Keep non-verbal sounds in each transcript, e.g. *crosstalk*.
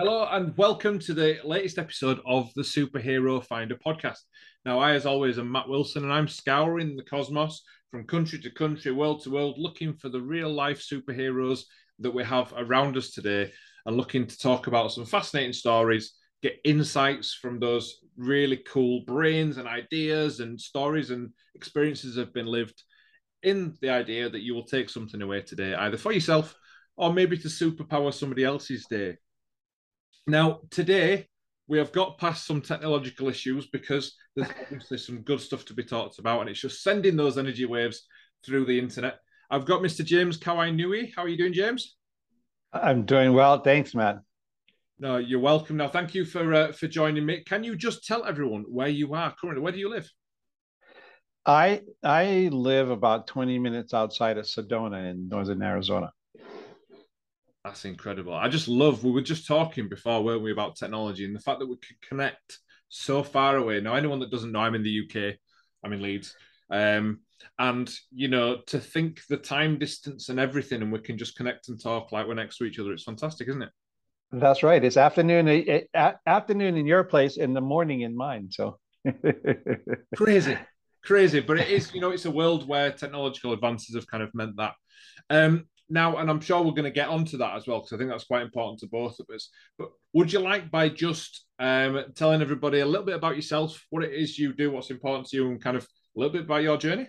Hello and welcome to the latest episode of the Superhero Finder podcast. Now, I, as always, am Matt Wilson and I'm scouring the cosmos from country to country, world to world, looking for the real life superheroes that we have around us today and looking to talk about some fascinating stories, get insights from those really cool brains and ideas and stories and experiences that have been lived in the idea that you will take something away today, either for yourself or maybe to superpower somebody else's day. Now, today we have got past some technological issues because there's obviously some good stuff to be talked about, and it's just sending those energy waves through the internet. I've got Mr. James Kawainui. How are you doing, James? I'm doing well. Thanks, Matt. No, you're welcome. Now, thank you for uh, for joining me. Can you just tell everyone where you are currently? Where do you live? I I live about 20 minutes outside of Sedona in northern Arizona. That's incredible. I just love, we were just talking before, weren't we, about technology and the fact that we can connect so far away. Now, anyone that doesn't know, I'm in the UK, I'm in Leeds. Um, and, you know, to think the time distance and everything, and we can just connect and talk like we're next to each other, it's fantastic, isn't it? That's right. It's afternoon, eh, eh, afternoon in your place, in the morning in mine. So *laughs* crazy, crazy. But it is, you know, it's a world where technological advances have kind of meant that. Um, now, and I'm sure we're going to get onto that as well because I think that's quite important to both of us. But would you like by just um, telling everybody a little bit about yourself, what it is you do, what's important to you, and kind of a little bit about your journey?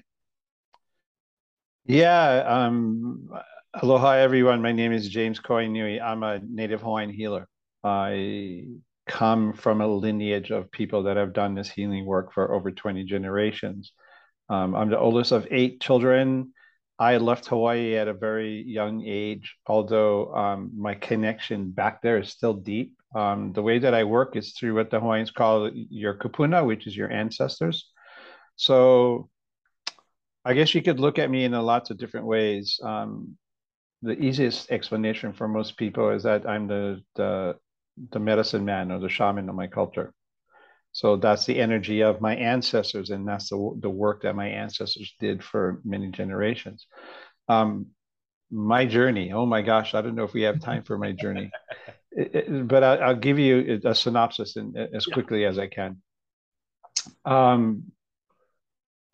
Yeah. Um, aloha, everyone. My name is James Kawainui. I'm a native Hawaiian healer. I come from a lineage of people that have done this healing work for over 20 generations. Um, I'm the oldest of eight children. I left Hawaii at a very young age, although um, my connection back there is still deep. Um, the way that I work is through what the Hawaiians call your kupuna, which is your ancestors. So I guess you could look at me in lots of different ways. Um, the easiest explanation for most people is that I'm the, the the medicine man or the shaman of my culture. So that's the energy of my ancestors, and that's the, the work that my ancestors did for many generations. Um, my journey, oh my gosh, I don't know if we have *laughs* time for my journey, it, it, but I, will give you a synopsis in, as quickly as I can. Um,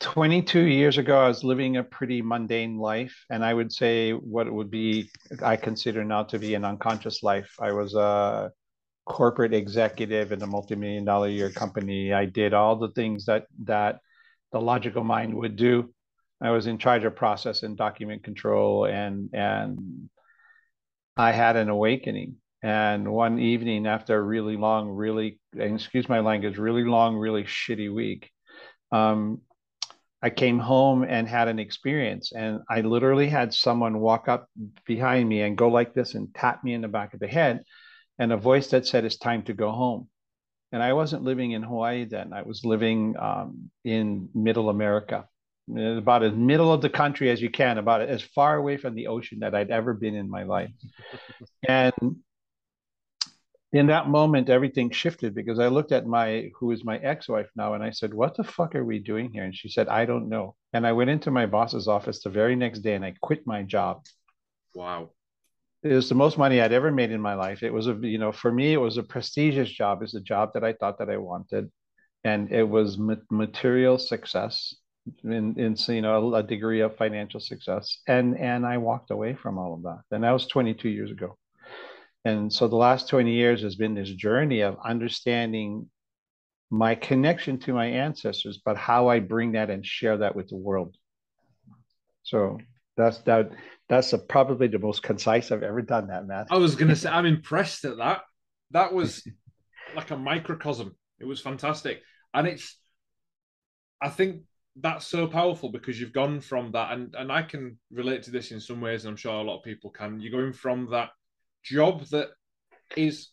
22 years ago, I was living a pretty mundane life, and I would say what it would be, I consider now to be an unconscious life. I was a corporate executive in a multi-million dollar year company. I did all the things that that the logical mind would do. I was in charge of process and document control and and I had an awakening. And one evening after a really long, really excuse my language, really long, really shitty week, um, I came home and had an experience. And I literally had someone walk up behind me and go like this and tap me in the back of the head and a voice that said, It's time to go home. And I wasn't living in Hawaii then. I was living um, in middle America, about as middle of the country as you can, about as far away from the ocean that I'd ever been in my life. *laughs* and in that moment, everything shifted because I looked at my, who is my ex wife now, and I said, What the fuck are we doing here? And she said, I don't know. And I went into my boss's office the very next day and I quit my job. Wow it was the most money I'd ever made in my life. It was a, you know, for me, it was a prestigious job. It's a job that I thought that I wanted, and it was ma- material success in, in, you know, a, a degree of financial success. And and I walked away from all of that. And that was 22 years ago. And so the last 20 years has been this journey of understanding my connection to my ancestors, but how I bring that and share that with the world. So that's that that's a, probably the most concise I've ever done that, man. I was going *laughs* to say, I'm impressed at that. That was *laughs* like a microcosm. It was fantastic. And it's, I think that's so powerful because you've gone from that, and, and I can relate to this in some ways, and I'm sure a lot of people can. You're going from that job that is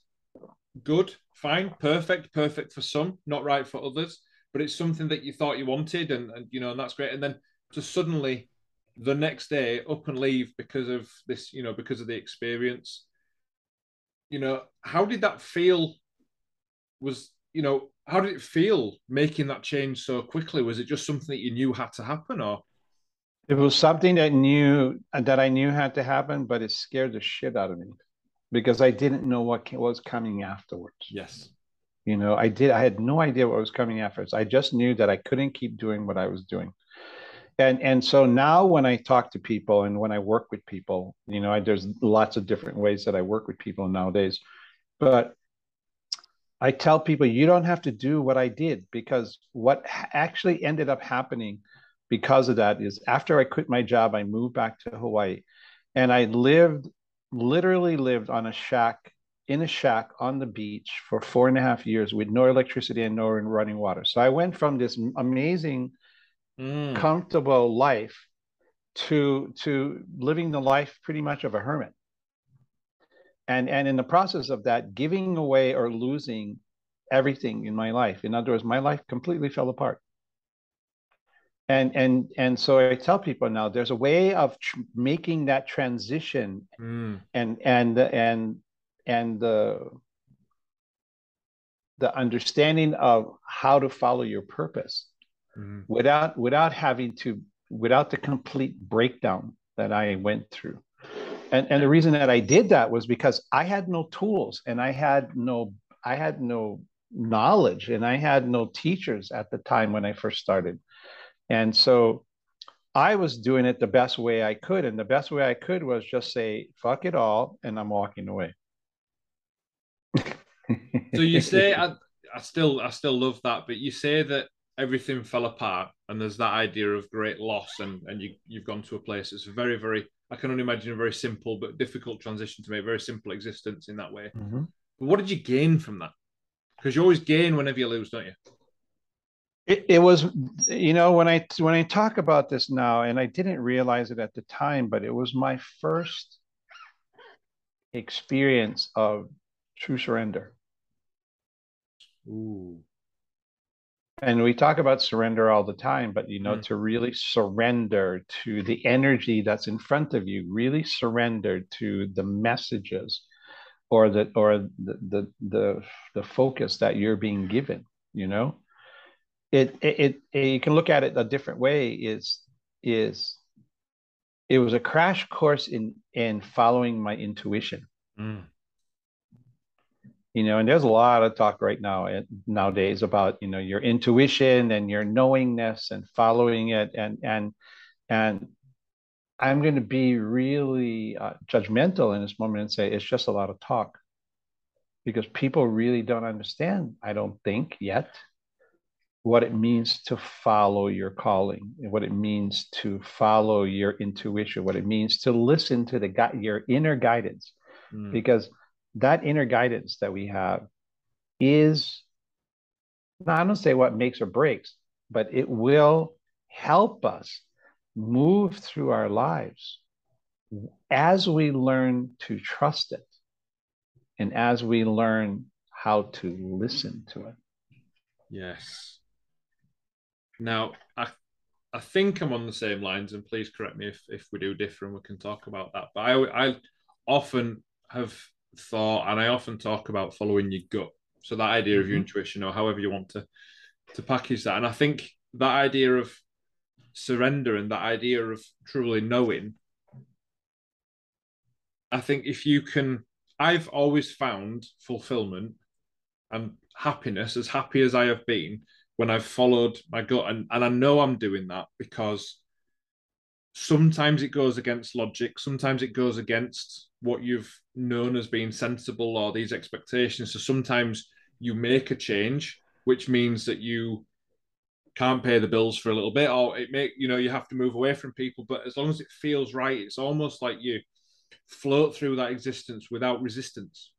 good, fine, perfect, perfect for some, not right for others, but it's something that you thought you wanted, and, and you know, and that's great. And then to suddenly the next day up and leave because of this, you know, because of the experience. You know, how did that feel? Was, you know, how did it feel making that change so quickly? Was it just something that you knew had to happen or? It was something that knew that I knew had to happen, but it scared the shit out of me. because I didn't know what was coming afterwards. Yes. You know, I did. I had no idea what was coming afterwards. I just knew that I couldn't keep doing what I was doing. And and so now when I talk to people and when I work with people, you know, I, there's lots of different ways that I work with people nowadays, but I tell people you don't have to do what I did because what actually ended up happening because of that is after I quit my job, I moved back to Hawaii, and I lived literally lived on a shack in a shack on the beach for four and a half years with no electricity and no running water. So I went from this amazing, mm. comfortable life to to living the life pretty much of a hermit. And and in the process of that, giving away or losing everything in my life. In other words, my life completely fell apart. And and and so I tell people now there's a way of tr- making that transition mm. and and and and the the understanding of how to follow your purpose mm-hmm. without without having to without the complete breakdown that I went through. And and the reason that I did that was because I had no tools and I had no I had no knowledge and I had no teachers at the time when I first started. And so I was doing it the best way I could. And the best way I could was just say, fuck it all, and I'm walking away so you say *laughs* I, I still I still love that, but you say that everything fell apart and there's that idea of great loss and and you you've gone to a place that's very very I can only imagine a very simple but difficult transition to make very simple existence in that way. Mm-hmm. But what did you gain from that? Because you always gain whenever you lose, don't you? It, it was, you know, when I when I talk about this now, and I didn't realize it at the time, but it was my first experience of true surrender. Ooh. And we talk about surrender all the time, but you know, mm. to really surrender to the energy that's in front of you, really surrender to the messages or the or the the the, the focus that you're being given, you know. It, it it you can look at it a different way is is it was a crash course in in following my intuition. Mm you know and there's a lot of talk right now eh, nowadays about you know your intuition and your knowingness and following it. And and and i'm going to be really uh, judgmental in this moment and say it's just a lot of talk. Because people really don't understand i don't think yet what it means to follow your calling and what it means to follow your intuition what it means to listen to the your inner guidance. Mm. because that inner guidance that we have is now I don't say what makes or breaks, but it will help us move through our lives as we learn to trust it and as we learn how to listen to it. Yes. Now, I I think I'm on the same lines, and please correct me if, if we do differ and we can talk about that. But I, I often have thought, and I often talk about following your gut. So that idea of your mm-hmm. intuition, or however you want to to package that, and I think that idea of surrender and that idea of truly knowing. I think if you can, I've always found fulfillment and happiness, as happy as I have been, when I've followed my gut, and, and I know I'm doing that because sometimes it goes against logic, sometimes it goes against what you've known as being sensible or these expectations. So sometimes you make a change, which means that you can't pay the bills for a little bit, or it make you know you have to move away from people. But as long as it feels right, it's almost like you float through that existence without resistance.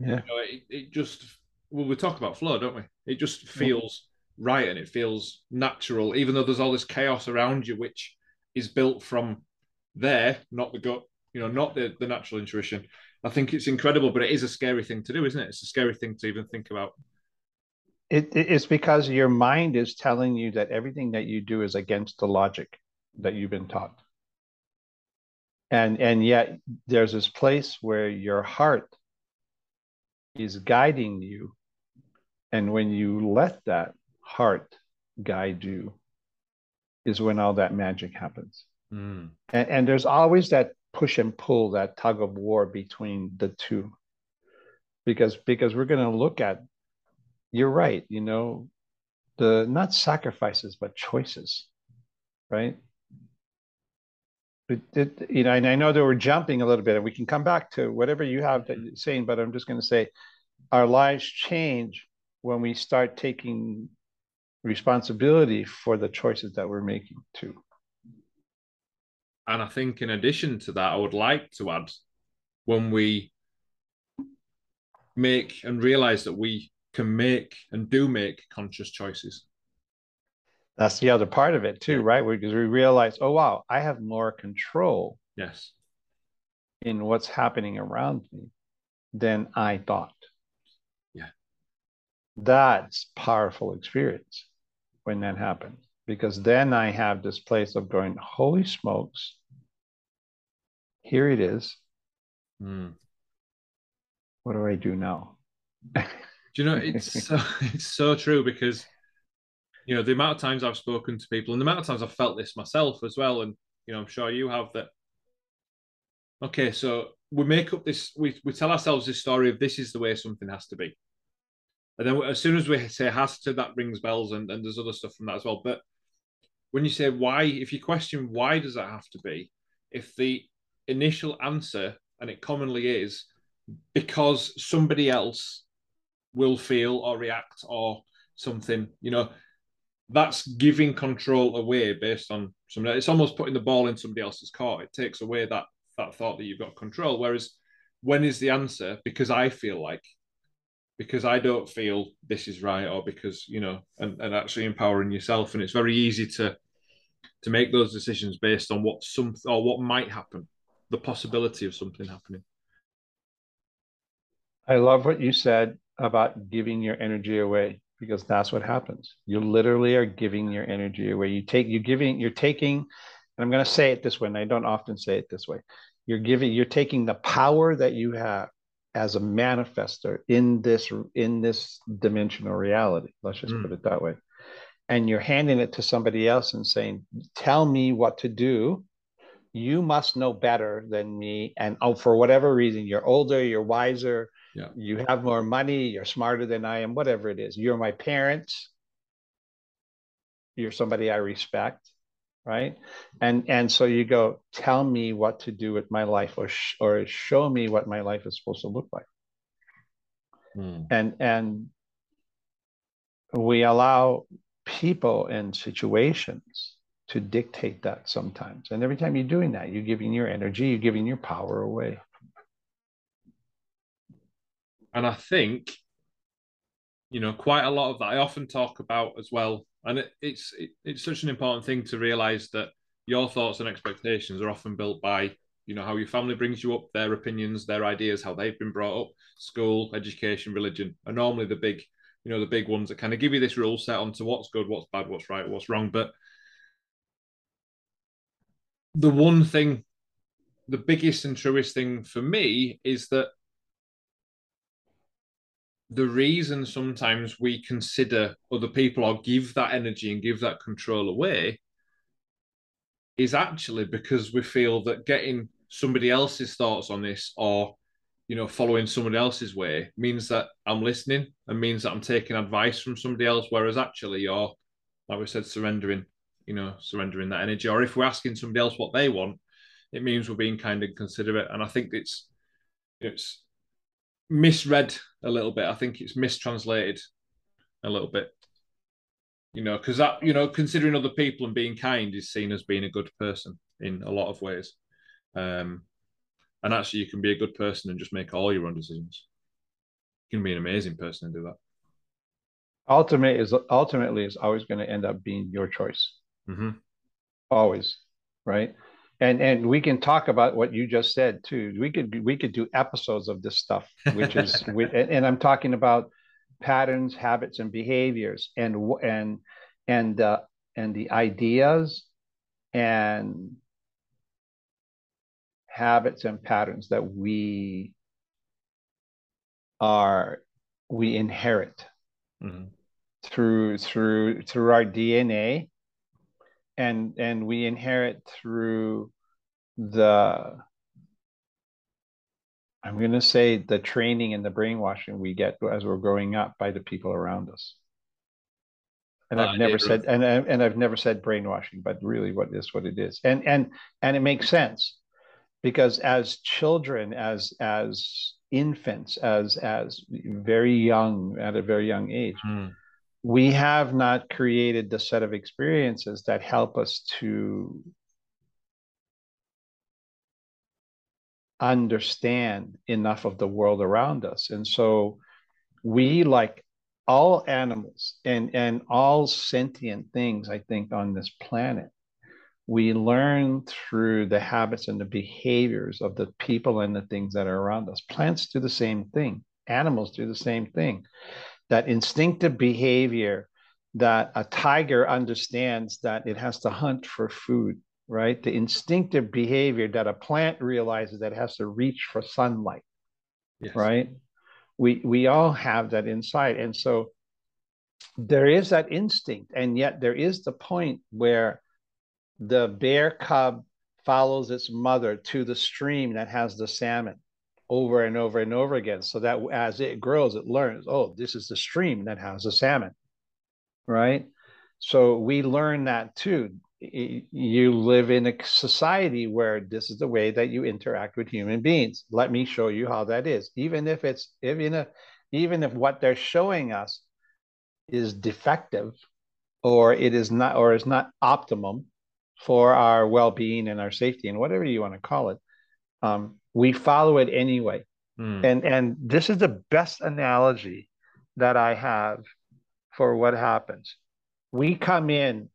Yeah, you know, it, it just well, we talk about flow, don't we? It just feels right and it feels natural, even though there's all this chaos around you, which is built from there, not the gut, you know, not the, the natural intuition. I think it's incredible, but it is a scary thing to do, isn't it? It's a scary thing to even think about. It, it's because your mind is telling you that everything that you do is against the logic that you've been taught. And and yet there's this place where your heart is guiding you. And when you let that heart guide you, is when all that magic happens. Mm. And, and there's always that push and pull that tug of war between the two. Because because we're going to look at you're right you know the not sacrifices but choices right? It, it, you know and i know that we're jumping a little bit and we can come back to whatever you have you're saying but i'm just going to say our lives change when we start taking responsibility for the choices that we're making too and i think in addition to that i would like to add when we make and realize that we can make and do make conscious choices. That's the other part of it too, yeah. right? Because we realize, oh wow, I have more control. Yes. In what's happening around me than I thought. Yeah. That's powerful experience when that happens. Because then I have this place of going, holy smokes, here it is. Mm what do I do now? *laughs* do you know it's so *laughs* it's so true because you know the amount of times I've spoken to people and the amount of times I've felt this myself as well, and you know I'm sure you have that. Okay, so we make up this we we tell ourselves this story of this is the way something has to be, and then as soon as we say has to, that rings bells, and and there's other stuff from that as well. But when you say why, if you question why does that have to be, if the initial answer and it commonly is because somebody else will feel or react or something, you know, that's giving control away based on somebody. It's almost putting the ball in somebody else's court. It takes away that that thought that you've got control. Whereas when is the answer? Because I feel like, because I don't feel this is right, or because you know, and, and actually empowering yourself. And it's very easy to to make those decisions based on what some or what might happen, the possibility of something happening. I love what you said about giving your energy away because that's what happens. You literally are giving your energy away. You take you're giving you're taking, and I'm going to say it this way, and I don't often say it this way. You're giving you're taking the power that you have as a manifester in this in this dimensional reality. Let's just mm. put it that way. And you're handing it to somebody else and saying, "Tell me what to do." You must know better than me, and oh, for whatever reason, you're older, you're wiser, yeah. You have more money, you're smarter than I am, whatever it is. You're my parents. You're somebody I respect, right? And and so you go, tell me what to do with my life or sh- or show me what my life is supposed to look like. Hmm. And and we allow people and situations to dictate that sometimes. And every time you're doing that, you're giving your energy, you're giving your power away. And I think, you know, quite a lot of that I often talk about as well. And it, it's it, it's such an important thing to realize that your thoughts and expectations are often built by you know how your family brings you up their opinions their ideas how they've been brought up school education religion are normally the big you know the big ones that kind of give you this rule set onto what's good what's bad what's right what's wrong. But the one thing the biggest and truest thing for me is that the reason sometimes we consider other people or give that energy and give that control away is actually because we feel that getting somebody else's thoughts on this or you know following somebody else's way means that i'm listening and means that i'm taking advice from somebody else whereas actually you're like we said surrendering you know surrendering that energy. Or if we're asking somebody else what they want it means we're being kind and considerate. And i think it's it's misread a little bit. I think it's mistranslated a little bit. You know, because that you know, considering other people and being kind is seen as being a good person in a lot of ways. Um, and actually, you can be a good person and just make all your own decisions. You can be an amazing person and do that. Ultimately, is ultimately is always going to end up being your choice. Mm-hmm. Always, right? And and we can talk about what you just said too we could we could do episodes of this stuff which is *laughs* and i'm talking about patterns habits and behaviors and and and uh, and the ideas and habits and patterns that we are we inherit mm-hmm. through through through our dna and and we inherit through the I'm going to say the training and the brainwashing we get as we're growing up by the people around us. And I've never said and and I've never said brainwashing, but really what is what it is. And and and it makes sense because as children, as as infants, as as very young at a very young age, mm. We have not created the set of experiences that help us to understand enough of the world around us. And so we, like all animals and, and all sentient things, I think, on this planet, we learn through the habits and the behaviors of the people and the things that are around us. Plants do the same thing, animals do the same thing. That instinctive behavior that a tiger understands that it has to hunt for food right? The instinctive behavior that a plant realizes that has to reach for sunlight, yes. right? We we all have that inside, and so there is that instinct, and yet there is the point where the bear cub follows its mother to the stream that has the salmon over and over and over again, so that as it grows, it learns, oh, this is the stream that has the salmon, right? So we learn that too you live in a society where this is the way that you interact with human beings. Let me show you how that is. Even if it's even if even if what they're showing us is defective or it is not or is not optimum for our well-being and our safety and whatever you want to call it, um, we follow it anyway. Mm. And and this is the best analogy that I have for what happens. We come in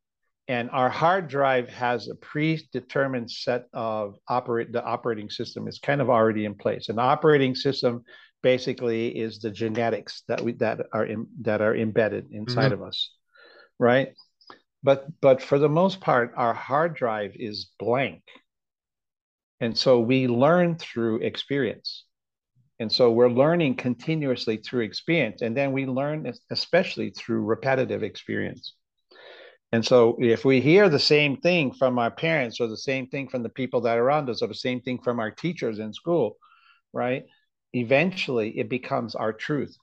and our hard drive has a predetermined set of operate the operating system is kind of already in place an operating system basically is the genetics that we that are in, that are embedded inside mm-hmm. of us right but but for the most part our hard drive is blank and so we learn through experience and so we're learning continuously through experience and then we learn especially through repetitive experience and so if we hear the same thing from our parents or the same thing from the people that are around us or the same thing from our teachers in school, right? Eventually it becomes our truth.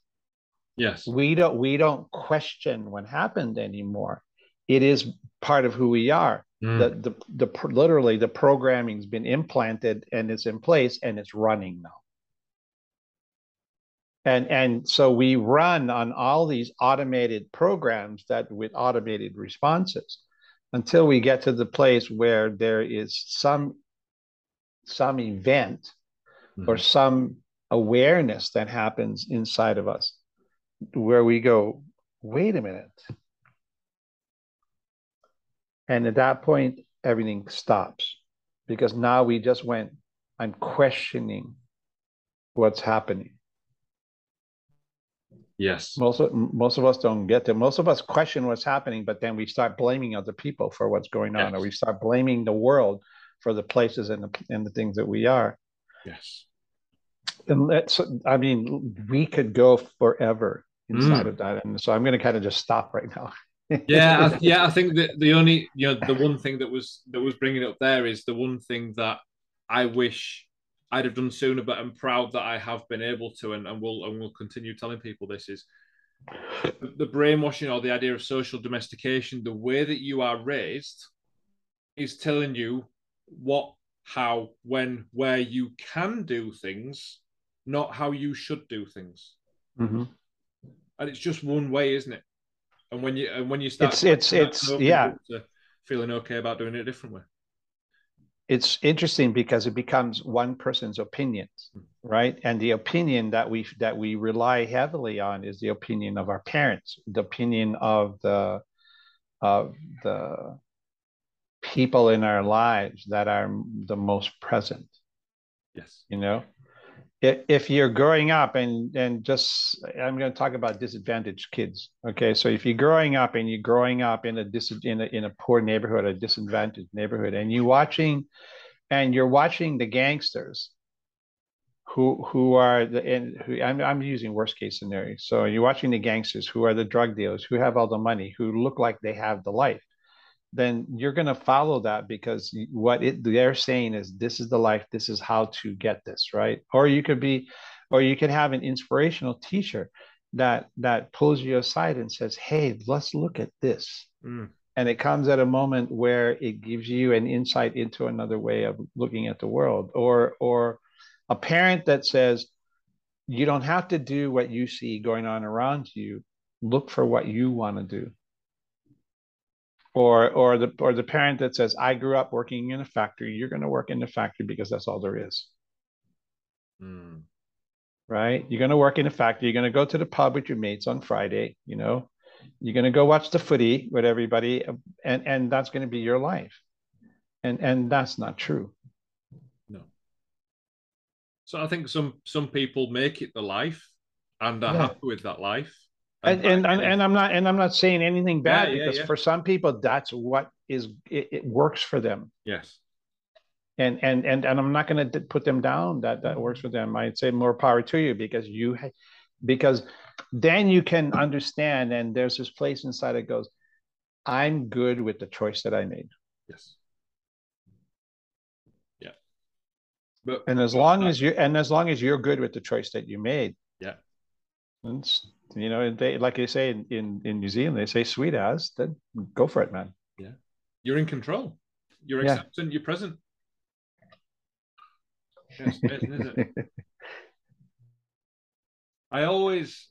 Yes. We don't we don't question what happened anymore. It is part of who we are. Mm. The, the the literally the programming's been implanted and it's in place and it's running now and and so we run on all these automated programs that with automated responses until we get to the place where there is some some event mm-hmm. or some awareness that happens inside of us where we go wait a minute and at that point everything stops because now we just went i'm questioning what's happening Yes. Most of, most of us don't get to. Most of us question what's happening, but then we start blaming other people for what's going on, yes. or we start blaming the world for the places and the and the things that we are. Yes. And let's, I mean, we could go forever inside mm. of that, and so I'm going to kind of just stop right now. Yeah, I, *laughs* yeah. I think that the only you know the one thing that was that was bringing up there is the one thing that I wish I'd have done sooner, but I'm proud that I have been able to, and, and will and will continue telling people this is the, brainwashing or the idea of social domestication. The way that you are raised is telling you what, how, when, where you can do things, not how you should do things. Mm-hmm. And it's just one way, isn't it? And when you and when you start, it's it's it's yeah, feeling okay about doing it a different way. It's interesting because it becomes one person's opinion hmm. right? And the opinion that we that we rely heavily on is the opinion of our parents the opinion of the of the people in our lives that are the most present. Yes. You know if you're growing up and and just i'm going to talk about disadvantaged kids okay? So if you're growing up and you're growing up in a dis in a, in a poor neighborhood a disadvantaged neighborhood and you're watching and you're watching the gangsters who who are the and who I'm, I'm using worst case scenario. So you're watching the gangsters who are the drug dealers who have all the money who look like they have the life then you're going to follow that because what it, they're saying is this is the life this is how to get this right? Or you could be or you could have an inspirational teacher that that pulls you aside and says hey let's look at this. Mm. and it comes at a moment where it gives you an insight into another way of looking at the world. Or or a parent that says you don't have to do what you see going on around you. Look for what you want to do or or the or the parent that says i grew up working in a factory you're going to work in the factory because that's all there is. Mm. right? You're going to work in a factory. You're going to go to the pub with your mates on friday you know? You're going to go watch the footy with everybody and and that's going to be your life. And and that's not true. No. So i think some some people make it the life and are yeah. happy with that life and and, and, and I'm not and I'm not saying anything bad yeah, because yeah, for some people that's what is it, it, works for them. Yes. And and and and I'm not going to put them down that that works for them. I'd say more power to you because you because then you can understand and there's this place inside that goes I'm good with the choice that I made. Yes. Yeah. But and as long as you and as long as you're good with the choice that you made. Yeah. It's you know, they like they say in, in, in New Zealand, they say sweet as, then go for it, man. Yeah. You're in control. You're yeah. accepting, you're present. Yes, isn't it? *laughs* I always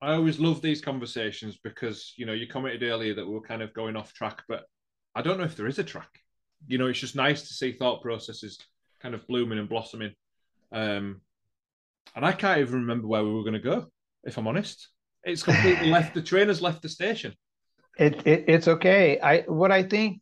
I always love these conversations because you know you commented earlier that we are kind of going off track, but I don't know if there is a track. You know, it's just nice to see thought processes kind of blooming and blossoming. Um, and I can't even remember where we were going to go if I'm honest. It's completely *laughs* left. The train has left the station. It, it it's okay. I what I think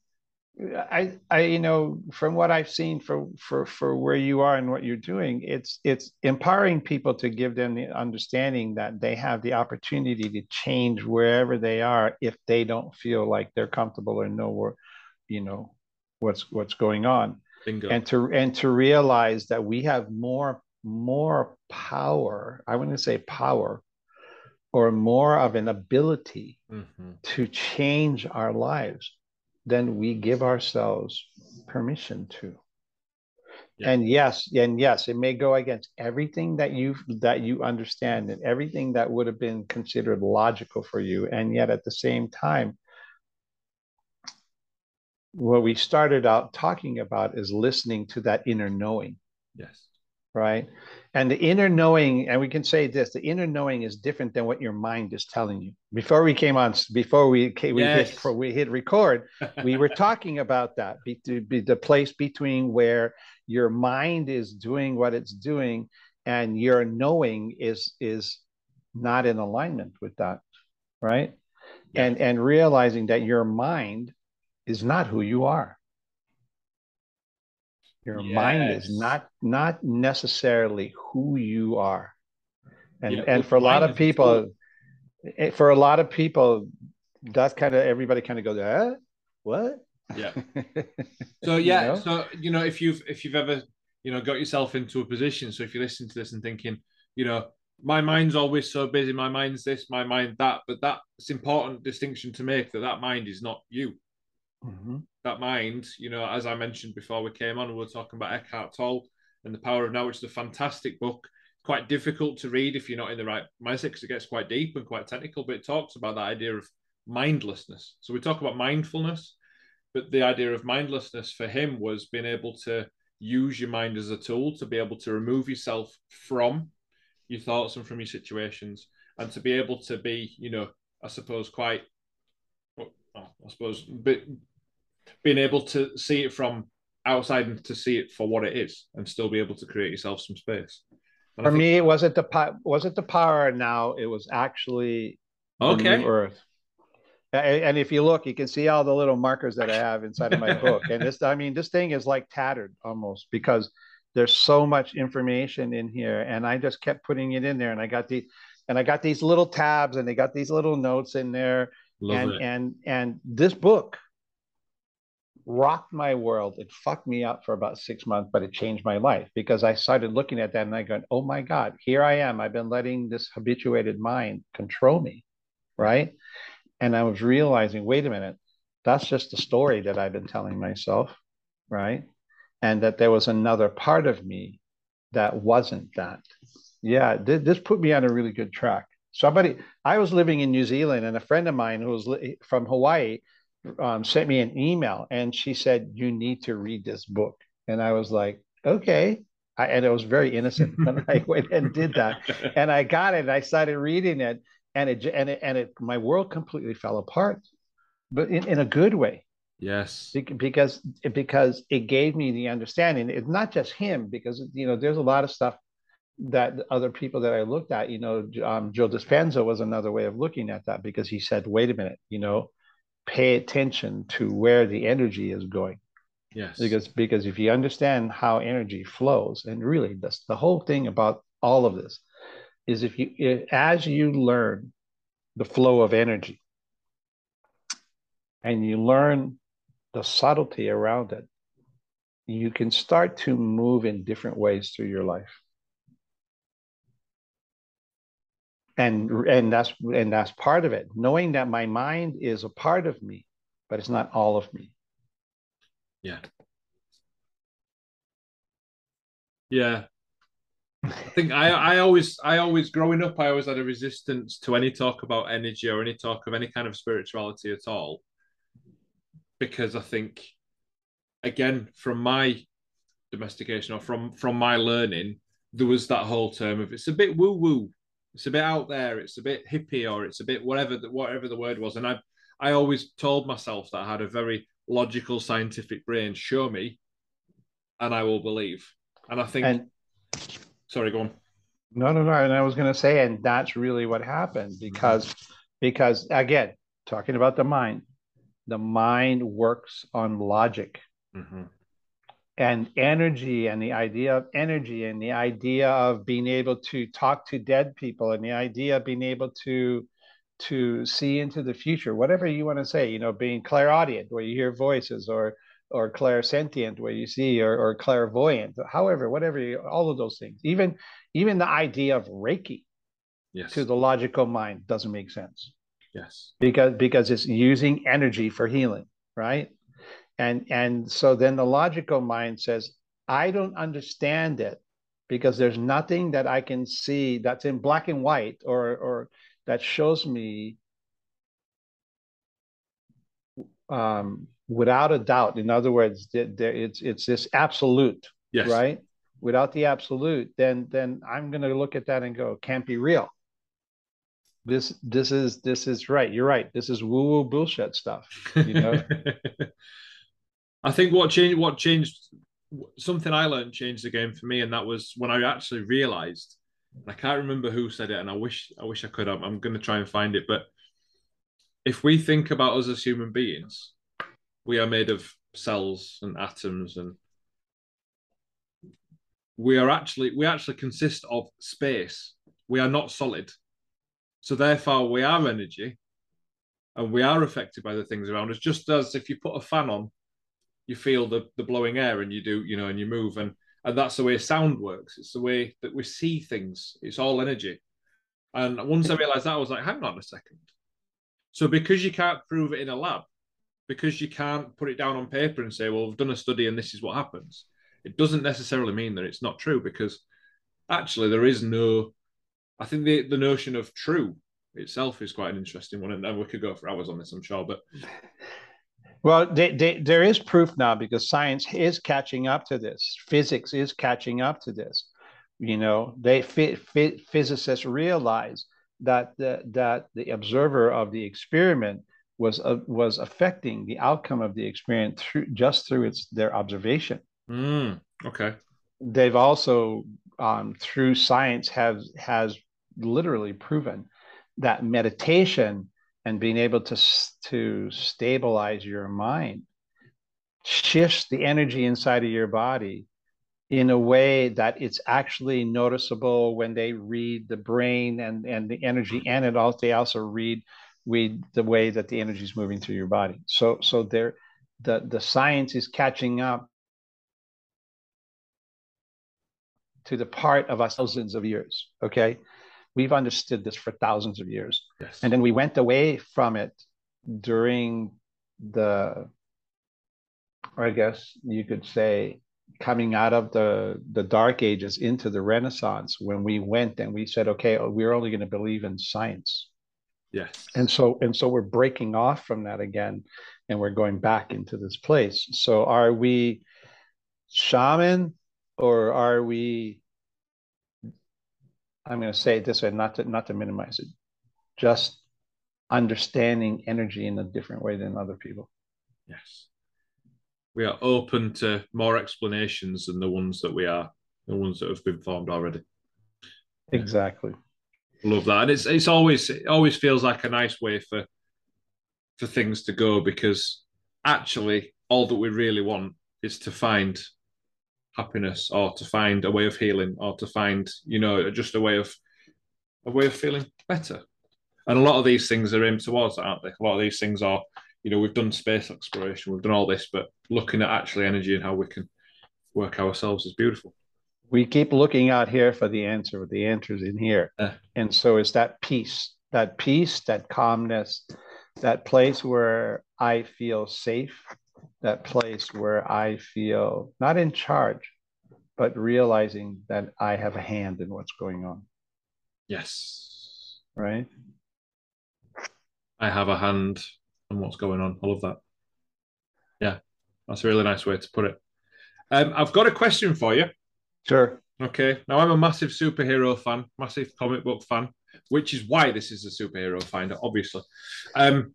I I you know from what I've seen for for for where you are and what you're doing, it's it's empowering people to give them the understanding that they have the opportunity to change wherever they are if they don't feel like they're comfortable or know where you know what's what's going on. Bingo. And to and to realize that we have more more power. I wouldn't say power, or more of an ability mm-hmm. to change our lives than we give ourselves permission to. Yeah. And yes, and yes, it may go against everything that you that you understand and everything that would have been considered logical for you. And yet at the same time, what we started out talking about is listening to that inner knowing. Yes. Right. And the inner knowing, and we can say this: the inner knowing is different than what your mind is telling you. Before we came on, before we we yes. hit we hit record, we were *laughs* talking about that be, be the place between where your mind is doing what it's doing and your knowing is is not in alignment with that, right? And and realizing that your mind is not who you are. Your yes. mind is not not necessarily who you are, and yeah, and for a lot of people, eh, for a lot of people, that's kind of everybody kind of goes, eh? what? Yeah. *laughs* So yeah, you know? so you know, if you've if you've ever you know got yourself into a position, so if you listen to this and thinking, you know, my mind's always so busy, my mind's this, my mind that, but that's important distinction to make that that mind is not you. Mm-hmm. That mind, you know, as I mentioned before we came on, we were talking about Eckhart Tolle and the Power of Now, which is a fantastic book. Quite difficult to read if you're not in the right mindset because it gets quite deep and quite technical, but it talks about that idea of mindlessness. So we talk about mindfulness, but the idea of mindlessness for him was being able to use your mind as a tool to be able to remove yourself from your thoughts and from your situations and to be able to be, you know, I suppose quite, I suppose, but being able to see it from outside and to see it for what it is and still be able to create yourself some space. And for me, was it the was it the power now? It was actually okay. Earth. And if you look, you can see all the little markers that I have inside of my *laughs* book. And this, I mean, this thing is like tattered almost because there's so much information in here. And I just kept putting it in there. And I got the, and I got these little tabs and they got these little notes in there. Love and, it. and, and this book rocked my world. It fucked me up for about six months, but it changed my life because I started looking at that and I go, oh my God, here I am. I've been letting this habituated mind control me. Right. And I was realizing, wait a minute, that's just a story that I've been telling myself, right? And that there was another part of me that wasn't that. Yeah, th- this put me on a really good track. Somebody, I was living in New Zealand, and a friend of mine who was li- from Hawaii um, sent me an email, and she said, "You need to read this book." And I was like, "Okay." I, and it was very innocent *laughs* when I went and did that, and I got it. And I started reading it, and it and it and it my world completely fell apart, but in, in a good way. Yes, because because it gave me the understanding. It's not just him, because you know there's a lot of stuff that other people that I looked at. You know, um, Joe Dispenza was another way of looking at that because he said, "Wait a minute, you know, pay attention to where the energy is going." Yes, because because if you understand how energy flows, and really that's the whole thing about all of this is if you as you learn the flow of energy and you learn the subtlety around it, you can start to move in different ways through your life. And and that's and that's part of it. Knowing that my mind is a part of me, but it's not all of me. Yeah. Yeah. I think I, I always I always growing up I always had a resistance to any talk about energy or any talk of any kind of spirituality at all because I think, again, from my domestication or from from my learning, there was that whole term of it's a bit woo woo, it's a bit out there, it's a bit hippie, or it's a bit whatever the, whatever the word was. And I I always told myself that I had a very logical, scientific brain. Show me, and I will believe. And I think. And, sorry, go on. No, no, no. And I was going to say, and that's really what happened because, mm-hmm. because again, talking about the mind, the mind works on logic mm-hmm. And energy and the idea of energy and the idea of being able to talk to dead people and the idea of being able to to see into the future whatever you want to say you know being clairaudient where you hear voices or or clairsentient where you see or, or clairvoyant however whatever you, all of those things even even the idea of reiki yes. to the logical mind doesn't make sense Yes. Because because it's using energy for healing, right? And and so then the logical mind says, I don't understand it because there's nothing that I can see that's in black and white or or that shows me um, without a doubt. In other words, there, it's it's this absolute, yes. right? Without the absolute, then then I'm going to look at that and go, can't be real this this is this is right you're right this is woo woo bullshit stuff you know *laughs* i think what changed what changed something i learned changed the game for me and that was when i actually realized i can't remember who said it and i wish i wish i could i'm, I'm going to try and find it but if we think about us as human beings we are made of cells and atoms and we are actually we actually consist of space we are not solid so therefore, we are energy, and we are affected by the things around us. Just as if you put a fan on, you feel the the blowing air, and you do, you know, and you move, and and that's the way sound works. It's the way that we see things. It's all energy. And once I realized that, I was like, hang on a second. So because you can't prove it in a lab, because you can't put it down on paper and say, well, we've done a study and this is what happens, it doesn't necessarily mean that it's not true because actually there is no I think the, the notion of true itself is quite an interesting one, and we could go for hours on this, I'm sure. But *laughs* well, they, they, there is proof now because science is catching up to this. Physics is catching up to this. You know, they physicists realize that the, that the observer of the experiment was uh, was affecting the outcome of the experiment through just through its their observation. Mm, okay. They've also um, through science has has literally proven that meditation and being able to to stabilize your mind shifts the energy inside of your body in a way that it's actually noticeable when they read the brain and and the energy and it also they also read read the way that the energy is moving through your body. So so there the the science is catching up to the part of us thousands of years okay We've understood this for thousands of years. Yes. And then we went away from it during the or I guess you could say coming out of the the dark ages into the renaissance when we went and we said okay oh, we're only going to believe in science yes and so and so we're breaking off from that again and we're going back into this place so are we shaman or are we i'm going to say it this way not to not to minimize it just understanding energy in a different way than other people yes we are open to more explanations than the ones that we are, the ones that have been formed already. Exactly. Love that, and it's it's always it always feels like a nice way for for things to go because actually all that we really want is to find happiness or to find a way of healing or to find you know just a way of a way of feeling better and a lot of these things are aimed towards that aren't they a lot of these things are you know, we've done space exploration, we've done all this, but looking at actually energy and how we can work ourselves is beautiful. We keep looking out here for the answer, but the answer's in here. Uh, and so it's that peace, that peace, that calmness, that place where I feel safe, that place where I feel not in charge, but realizing that I have a hand in what's going on. Yes. Right? I have a hand and what's going on. I love that. Yeah, that's a really nice way to put it. Um, I've got a question for you. Sure. Okay. Now, I'm a massive superhero fan, massive comic book fan, which is why this is a superhero finder, obviously. Um,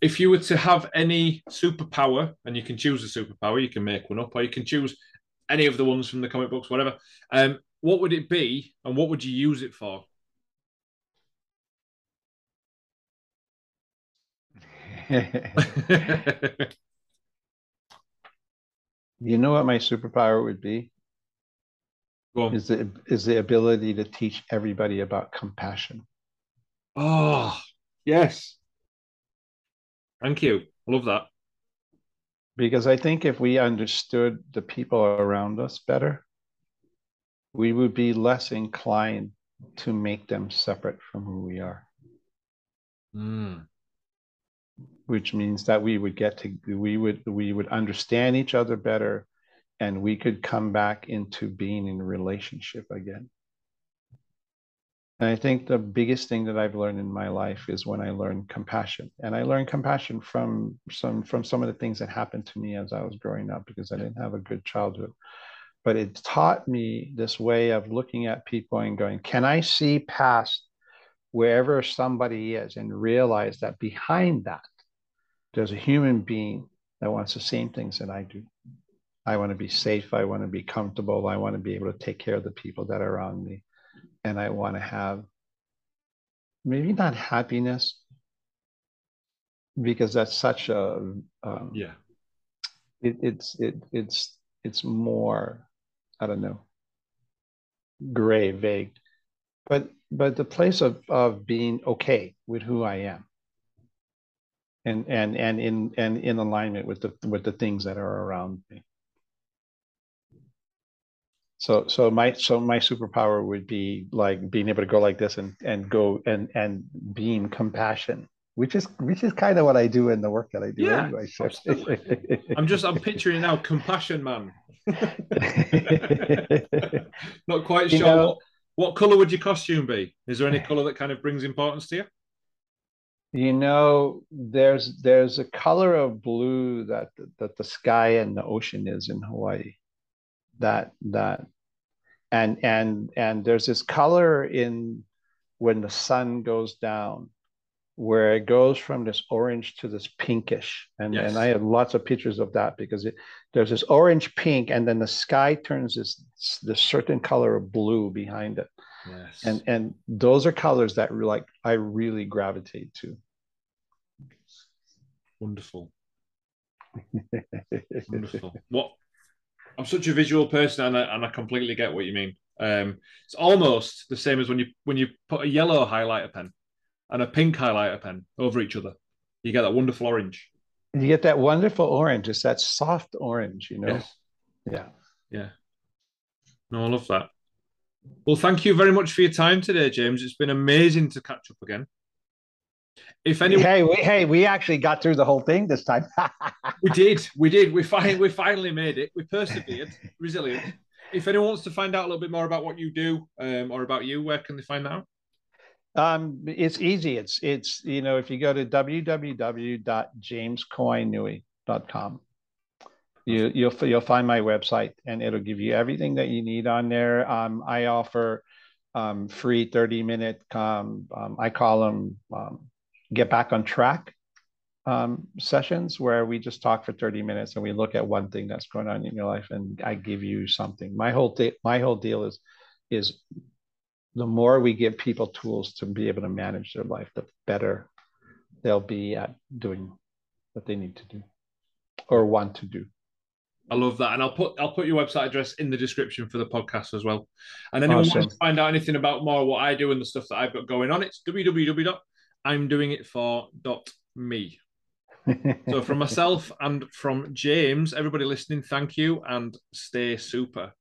if you were to have any superpower, and you can choose a superpower, you can make one up, or you can choose any of the ones from the comic books, whatever. Um, what would it be, and what would you use it for? *laughs* you know what my superpower would be? Is the is the ability to teach everybody about compassion. Oh, yes. Thank you. I love that. Because I think if we understood the people around us better, we would be less inclined to make them separate from who we are. Mm which means that we would get to we would we would understand each other better and we could come back into being in relationship again and i think the biggest thing that i've learned in my life is when i learned compassion and i learned compassion from some from some of the things that happened to me as i was growing up because i didn't have a good childhood but it taught me this way of looking at people and going can i see past wherever somebody is and realize that behind that there's a human being that wants the same things that I do. I want to be safe. I want to be comfortable. I want to be able to take care of the people that are around me. And I want to have maybe not happiness because that's such a um, yeah. it, it's it it's it's more i don't know gray vague. But but the place of of being okay with who i am and and and in and in alignment with the with the things that are around me so so my so my superpower would be like being able to go like this and and go and and beam compassion which is which is kind of what i do in the work that i do yeah, anyway so. i'm just i'm picturing now compassion man. *laughs* Not quite sure know, what, what color would your costume be? Is there any color that kind of brings importance to you? You know there's there's a color of blue that that the sky and the ocean is in hawaii that that and and and there's this color in when the sun goes down where it goes from this orange to this pinkish and yes. and i have lots of pictures of that because it, there's this orange pink and then the sky turns this this certain color of blue behind it yes. and and those are colors that like i really gravitate to Wonderful. *laughs* Wonderful. What I'm such a visual person, and I, and I completely get what you mean. Um, it's almost the same as when you when you put a yellow highlighter pen and a pink highlighter pen over each other, you get that wonderful orange. You get that wonderful orange. It's that soft orange, you know. Yes. Yeah. Yeah. No, I love that. Well, thank you very much for your time today, James. It's been amazing to catch up again. If anyone, hey, we, hey, we actually got through the whole thing this time. *laughs* we did, we did, we finally, we finally made it. We persevered, *laughs* resilient. If anyone wants to find out a little bit more about what you do um, or about you, where can they find out? Um, it's easy. It's it's you know if you go to www.jameskawainui.com, you you'll you'll find my website and it'll give you everything that you need on there. Um, I offer um, free thirty minute. Um, um I call them um, get back on track um, sessions where we just talk for 30 minutes and we look at one thing that's going on in your life and I give you something. My whole de- my whole deal is is the more we give people tools to be able to manage their life, the better they'll be at doing what they need to do or want to do. I love that, and I'll put I'll put your website address in the description for the podcast as well. And anyone awesome. wants to find out anything about more what I do and the stuff that I've got going on, it's www.imdoingitfor.me. so from myself and from James, everybody listening, thank you and stay super.